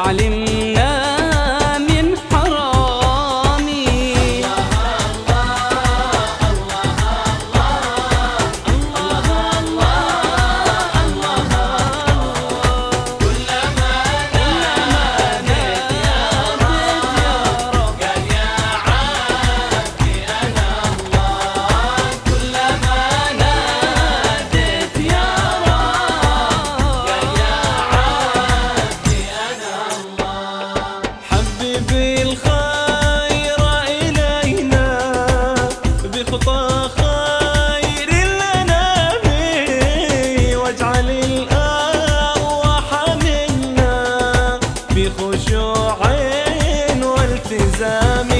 العليم i Miami.